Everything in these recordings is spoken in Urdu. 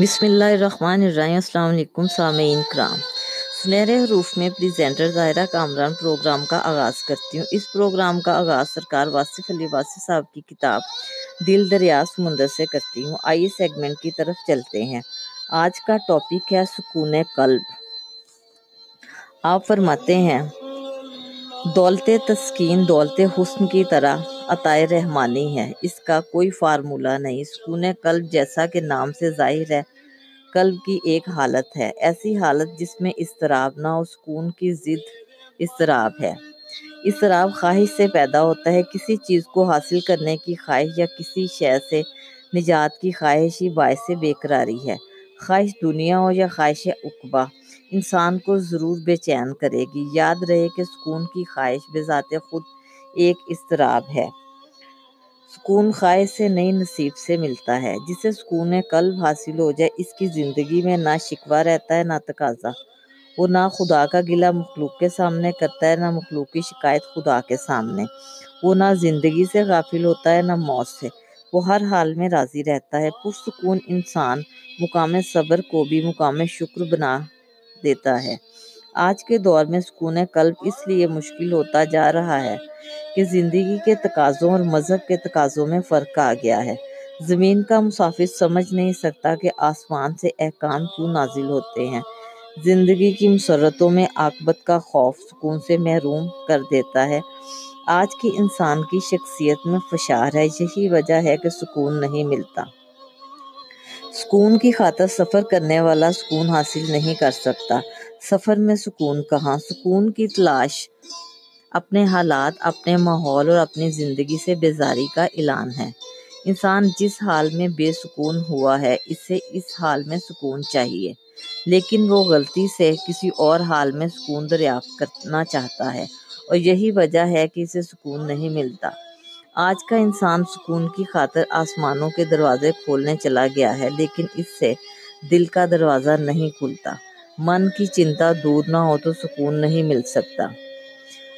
بسم اللہ الرحمن الرحیم، السلام علیکم سامعین کرام۔ سنہرے حروف میں پریزنٹر ظاہرہ کامران پروگرام کا آغاز کرتی ہوں۔ اس پروگرام کا آغاز سرکار واصف علی واصف صاحب کی کتاب دل دریا سمندر سے کرتی ہوں۔ آئیے سیگمنٹ کی طرف چلتے ہیں۔ آج کا ٹاپک ہے سکون قلب۔ آپ فرماتے ہیں دولت تسکین دولت حسن کی طرح۔ عطائے رحمانی ہے اس کا کوئی فارمولہ نہیں۔ سکون قلب جیسا کہ نام سے ظاہر ہے، قلب کی ایک حالت ہے۔ ایسی حالت جس میں اضطراب نہ ہو سکون کی ضد اضطراب ہے۔ اضطراب خواہش سے پیدا ہوتا ہے۔ کسی چیز کو حاصل کرنے کی خواہش یا کسی شے سے نجات کی خواہش ہی باعث بے قراری ہے۔ خواہش دنیا ہو یا خواہش عقبہ، انسان کو ضرور بے چین کرے گی۔ یاد رہے کہ سکون کی خواہش بذات خود ایک اضطراب ہے۔ سکون خواہش سے نئی نصیب سے ملتا ہے، جسے سکون قلب حاصل ہو جائے، اس کی زندگی میں نہ شکوہ رہتا ہے، نہ تقاضا۔ وہ نہ خدا کا گلہ مخلوق کے سامنے کرتا ہے، نہ مخلوق کی شکایت خدا کے سامنے۔ وہ نہ زندگی سے غافل ہوتا ہے، نہ موت سے۔ وہ ہر حال میں راضی رہتا ہے۔ پرسکون انسان مقام صبر کو بھی مقام شکر بنا دیتا ہے۔ آج کے دور میں سکون قلب اس لیے مشکل ہوتا جا رہا ہے کہ زندگی کے تقاضوں اور مذہب کے تقاضوں میں فرق آ گیا ہے۔ زمین کا مسافر سمجھ نہیں سکتا کہ آسمان سے احکام کیوں نازل ہوتے ہیں۔ زندگی کی مسرتوں میں عاقبت کا خوف سکون سے محروم کر دیتا ہے۔ آج کی انسان کی شخصیت میں فشار ہے، یہی وجہ ہے کہ سکون نہیں ملتا۔ سکون کی خاطر سفر کرنے والا سکون حاصل نہیں کر سکتا۔ سفر میں سکون، کہاں؟ سکون کی تلاش اپنے حالات، اپنے ماحول اور اپنی زندگی سے بیزاری کا اعلان ہے۔ انسان جس حال میں بے سکون ہوا ہے، اسے اس حال میں سکون چاہیے۔ لیکن وہ غلطی سے کسی اور حال میں سکون دریافت کرنا چاہتا ہے اور یہی وجہ ہے کہ اسے سکون نہیں ملتا۔ آج کا انسان سکون کی خاطر آسمانوں کے دروازے کھولنے چلا گیا ہے، لیکن اس سے دل کا دروازہ نہیں کھلتا۔ من کی چنتا دور نہ ہو تو سکون نہیں مل سکتا۔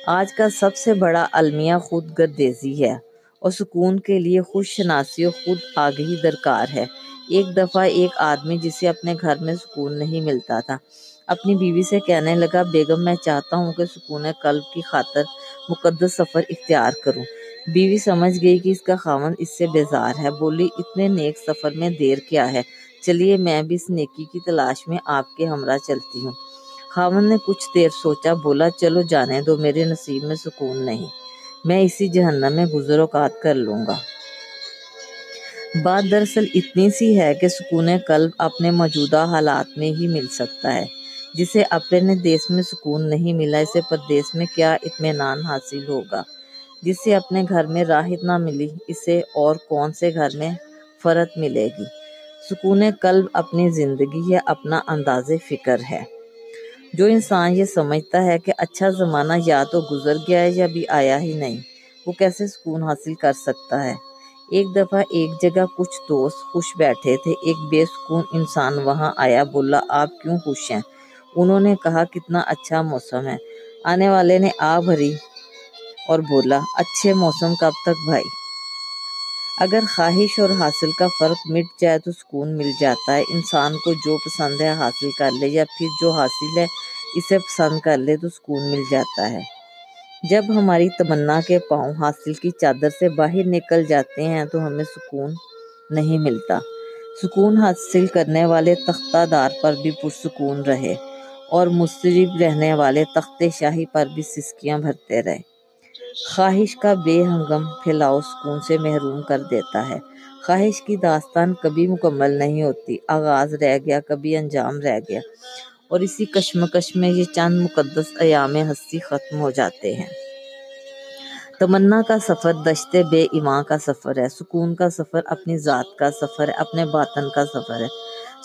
آج کا سب سے بڑا المیہ خود گردیزی ہے اور سکون کے لیے خود شناسی اور خود آگہی درکار ہے۔ ایک دفعہ ایک آدمی جسے اپنے گھر میں سکون نہیں ملتا تھا، اپنی بیوی سے کہنے لگا، بیگم، میں چاہتا ہوں کہ سکون قلب کی خاطر مقدس سفر اختیار کروں بیوی سمجھ گئی کہ اس کا خامن اس سے بیزار ہے۔ بولی، اتنے نیک سفر میں دیر کیا ہے؟ چلیے میں بھی اس نیکی کی تلاش میں آپ کے ہمراہ چلتی ہوں۔ خامن نے کچھ دیر سوچا، بولا، چلو جانے دو، میرے نصیب میں سکون نہیں۔ میں اسی جہنم میں گزر اوقات کر لوں گا۔ بات دراصل اتنی سی ہے کہ سکون قلب اپنے موجودہ حالات میں ہی مل سکتا ہے۔ جسے اپنے دیس میں سکون نہیں ملا، اسے پردیس میں کیا اطمینان حاصل ہوگا؟ جسے اپنے گھر میں راحت نہ ملی، اسے اور کون سے گھر میں فرت ملے گی؟ سکون قلب اپنی زندگی ہے اپنا انداز فکر ہے۔ جو انسان یہ سمجھتا ہے کہ اچھا زمانہ یا تو گزر گیا ہے یا بھی آیا ہی نہیں، وہ کیسے سکون حاصل کر سکتا ہے؟ ایک دفعہ ایک جگہ کچھ دوست خوش بیٹھے تھے، ایک بے سکون انسان وہاں آیا، بولا، آپ کیوں خوش ہیں؟ انہوں نے کہا، کتنا اچھا موسم ہے۔ آنے والے نے آ بھری اور بولا، اچھے موسم کب تک بھائی؟ اگر خواہش اور حاصل کا فرق مٹ جائے تو سکون مل جاتا ہے۔ انسان کو جو پسند ہے حاصل کر لے یا پھر جو حاصل ہے اسے پسند کر لے تو سکون مل جاتا ہے۔ جب ہماری تمنا کے پاؤں حاصل کی چادر سے باہر نکل جاتے ہیں تو ہمیں سکون نہیں ملتا۔ سکون حاصل کرنے والے تختہ دار پر بھی پرسکون رہے اور مسترب رہنے والے تخت شاہی پر بھی سسکیاں بھرتے رہے۔ خواہش کا بے ہنگم پھیلاؤ سکون سے محروم کر دیتا ہے۔ خواہش کی داستان کبھی مکمل نہیں ہوتی، آغاز رہ گیا، کبھی انجام رہ گیا۔ اور اسی کشمکش میں یہ چند مقدس ایام ہستی ختم ہو جاتے ہیں۔ تمنا کا سفر دشت بے ایمان کا سفر ہے۔ سکون کا سفر اپنی ذات کا سفر ہے، اپنے باطن کا سفر ہے۔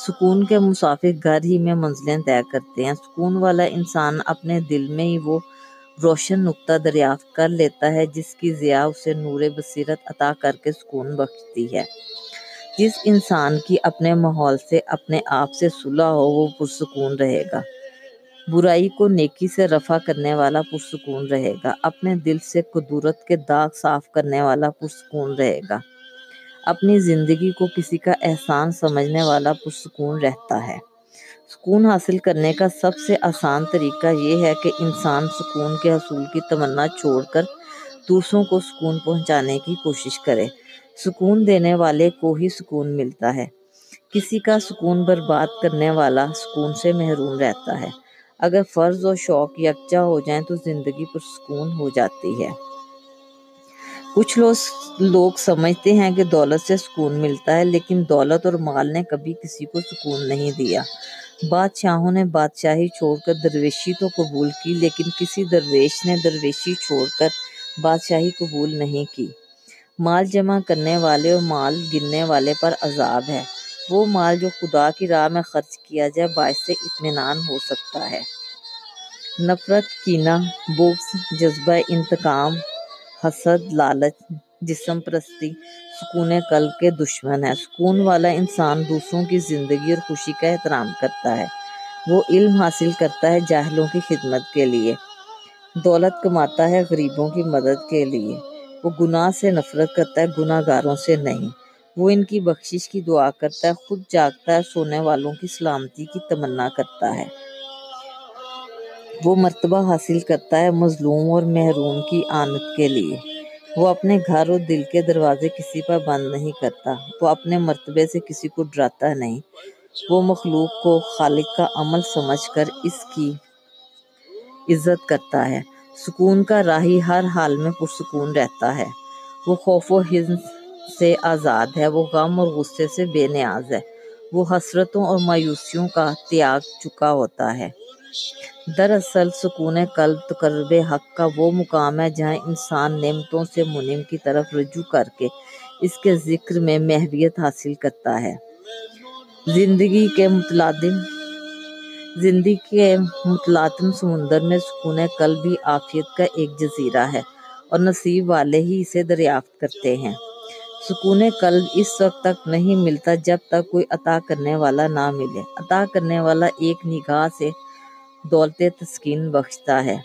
سکون کے مسافر گھر ہی میں منزلیں طے کرتے ہیں۔ سکون والا انسان اپنے دل میں ہی وہ روشن نقطہ دریافت کر لیتا ہے، جس کی ضیاء اسے نور بصیرت عطا کر کے سکون بخشتی ہے۔ جس انسان کی اپنے ماحول سے اپنے آپ سے صلح ہو، وہ پرسکون رہے گا۔ برائی کو نیکی سے رفع کرنے والا پرسکون رہے گا۔ اپنے دل سے قدورت کے داغ صاف کرنے والا پرسکون رہے گا۔ اپنی زندگی کو کسی کا احسان سمجھنے والا پرسکون رہتا ہے۔ سکون حاصل کرنے کا سب سے آسان طریقہ یہ ہے کہ انسان سکون کے حصول کی تمنا چھوڑ کر دوسروں کو سکون پہنچانے کی کوشش کرے۔ سکون دینے والے کو ہی سکون ملتا ہے۔ کسی کا سکون برباد کرنے والا سکون سے محروم رہتا ہے۔ اگر فرض اور شوق یکجا ہو جائیں تو زندگی پرسکون ہو جاتی ہے۔ کچھ لوگ لوگ سمجھتے ہیں کہ دولت سے سکون ملتا ہے، لیکن دولت اور مال نے کبھی کسی کو سکون نہیں دیا۔ بادشاہوں نے بادشاہی چھوڑ کر درویشی تو قبول کی، لیکن کسی درویش نے درویشی چھوڑ کر بادشاہی قبول نہیں کی۔ مال جمع کرنے والے اور مال گننے والے پر عذاب ہے۔ وہ مال جو خدا کی راہ میں خرچ کیا جائے، باعث اطمینان ہو سکتا ہے۔ نفرت، کینہ، بغض، جذبہ، انتقام، حسد، لالچ جسم پرستی، سکون قلب کے دشمن ہے۔ سکون والا انسان دوسروں کی زندگی اور خوشی کا احترام کرتا ہے۔ وہ علم حاصل کرتا ہے جاہلوں کی خدمت کے لیے۔ دولت کماتا ہے غریبوں کی مدد کے لیے۔ وہ گناہ سے نفرت کرتا ہے گناہ گاروں سے نہیں۔ وہ ان کی بخشش کی دعا کرتا ہے، خود جاگتا ہے، سونے والوں کی سلامتی کی تمنا کرتا ہے۔ وہ مرتبہ حاصل کرتا ہے مظلوم اور محروم کی آنت کے لیے۔ وہ اپنے گھر اور دل کے دروازے کسی پر بند نہیں کرتا، وہ اپنے مرتبے سے کسی کو ڈراتا نہیں۔ وہ مخلوق کو خالق کا عمل سمجھ کر اس کی عزت کرتا ہے۔ سکون کا راہی ہر حال میں پرسکون رہتا ہے۔ وہ خوف و حزن سے آزاد ہے، وہ غم اور غصے سے بے نیاز ہے۔ وہ حسرتوں اور مایوسیوں کا تیاگ چکا ہوتا ہے۔ دراصل سکون قلب تقرب حق کا وہ مقام ہے جہاں انسان نعمتوں سے منم کی طرف رجوع کر کے اس کے ذکر میں محویت حاصل کرتا ہے۔ زندگی کے متلادم، زندگی کے متلاطم سمندر میں سکون قلب بھی عافیت کا ایک جزیرہ ہے اور نصیب والے ہی اسے دریافت کرتے ہیں۔ سکون قلب اس وقت تک نہیں ملتا جب تک کوئی عطا کرنے والا نہ ملے۔ عطا کرنے والا ایک نگاہ سے دولت تسکین بخشتا ہے۔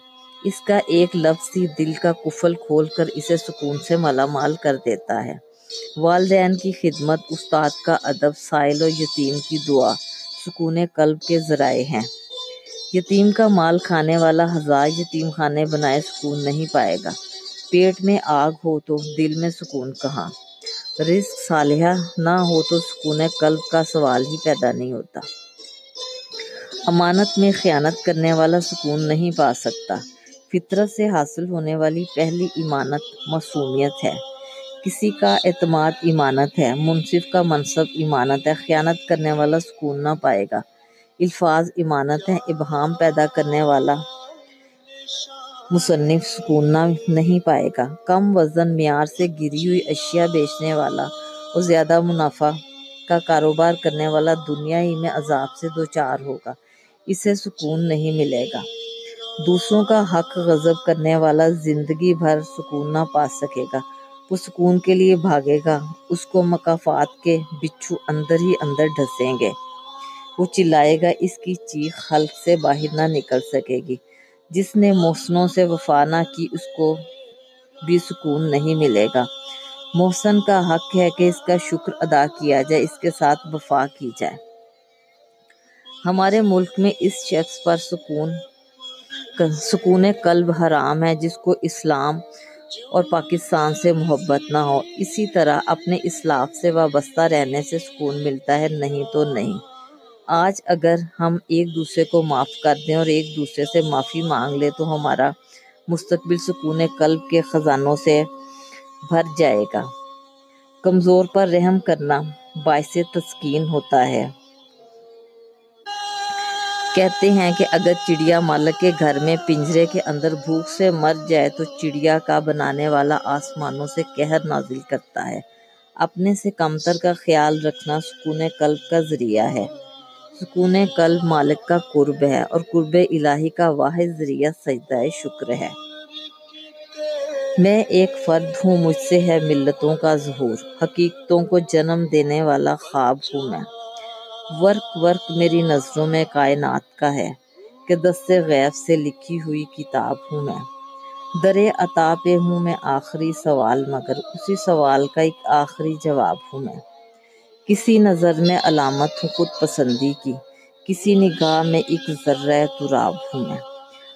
اس کا ایک لفظ ہی دل کا کفل کھول کر اسے سکون سے مالا مال کر دیتا ہے۔ والدین کی خدمت، استاد کا ادب، سائل و یتیم کی دعا، سکون قلب کے ذرائع ہیں۔ یتیم کا مال کھانے والا ہزار یتیم خانے بنائے سکون نہیں پائے گا۔ پیٹ میں آگ ہو تو دل میں سکون کہاں؟ رزق صالحہ نہ ہو تو سکون قلب کا سوال ہی پیدا نہیں ہوتا۔ امانت میں خیانت کرنے والا سکون نہیں پا سکتا۔ فطرت سے حاصل ہونے والی پہلی ایمانت معصومیت ہے۔ کسی کا اعتماد ایمانت ہے، منصف کا منصب ایمانت ہے۔ خیانت کرنے والا سکون نہ پائے گا۔ الفاظ ایمانت ہیں، ابہام پیدا کرنے والا مصنف سکون نہ نہیں پائے گا۔ کم وزن معیار سے گری ہوئی اشیاء بیچنے والا اور زیادہ منافع کا کاروبار کرنے والا دنیا ہی میں عذاب سے دوچار ہوگا۔ اسے سکون نہیں ملے گا۔ دوسروں کا حق غضب کرنے والا زندگی بھر سکون نہ پا سکے گا۔ وہ سکون کے لیے بھاگے گا۔ اس کو مقافات کے بچھو اندر ہی اندر ڈھسیں گے۔ وہ چلائے گا اس کی چیخ حلق سے باہر نہ نکل سکے گی۔ جس نے محسنوں سے وفا نہ کی، اس کو بھی سکون نہیں ملے گا۔ محسن کا حق ہے کہ اس کا شکر ادا کیا جائے، اس کے ساتھ وفا کی جائے۔ ہمارے ملک میں اس شخص پر سکون سکون قلب حرام ہے جس کو اسلام اور پاکستان سے محبت نہ ہو۔ اسی طرح اپنے اسلاف سے وابستہ رہنے سے سکون ملتا ہے، نہیں تو نہیں۔ آج اگر ہم ایک دوسرے کو معاف کر دیں اور ایک دوسرے سے معافی مانگ لیں، تو ہمارا مستقبل سکون قلب کے خزانوں سے بھر جائے گا۔ کمزور پر رحم کرنا باعث تسکین ہوتا ہے۔ کہتے ہیں کہ اگر چڑیا مالک کے گھر میں پنجرے کے اندر بھوک سے مر جائے تو چڑیا کا بنانے والا آسمانوں سے قہر نازل کرتا ہے۔ اپنے سے کمتر کا خیال رکھنا سکون قلب کا ذریعہ ہے۔ سکون قلب مالک کا قرب ہے اور قرب الہی کا واحد ذریعہ سجدہ شکر ہے۔ میں ایک فرد ہوں، مجھ سے ہے ملتوں کا ظہور، حقیقتوں کو جنم دینے والا خواب ہوں میں۔ ورق ورق میری نظروں میں کائنات کا ہے، کہ دست غیب سے لکھی ہوئی کتاب ہوں میں۔ در عطا پہ ہوں میں آخری سوال، مگر اسی سوال کا ایک آخری جواب ہوں میں۔ کسی نظر میں علامت ہوں خود پسندی کی، کسی نگاہ میں ایک ذرہ تراب ہوں میں۔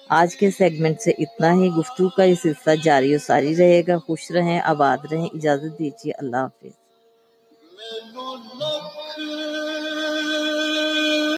آج کے سیگمنٹ سے اتنا ہی گفتگو کا یہ سلسلہ جاری و ساری رہے گا۔ خوش رہیں، آباد رہیں، اجازت دیجیے۔ اللہ حافظ۔